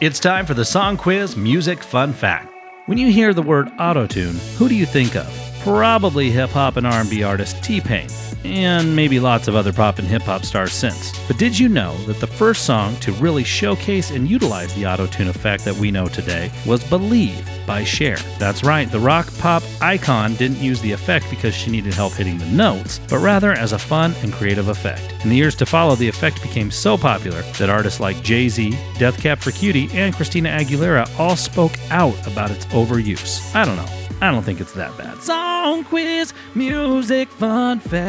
It's time for the Song Quiz Music Fun Fact. When you hear the word autotune, who do you think of? Probably hip hop and R&B artist T-Pain, and maybe lots of other pop and hip hop stars since. But did you know that the first song to really showcase and utilize the autotune effect that we know today was Believe by Cher? That's right, the rock pop icon didn't use the effect because she needed help hitting the notes, but rather as a fun and creative effect. In the years to follow, the effect became so popular that artists like Jay-Z, Death Cab for Cutie, and Christina Aguilera all spoke out about its overuse. I don't know. I don't think it's that bad. Song quiz, music fun fact.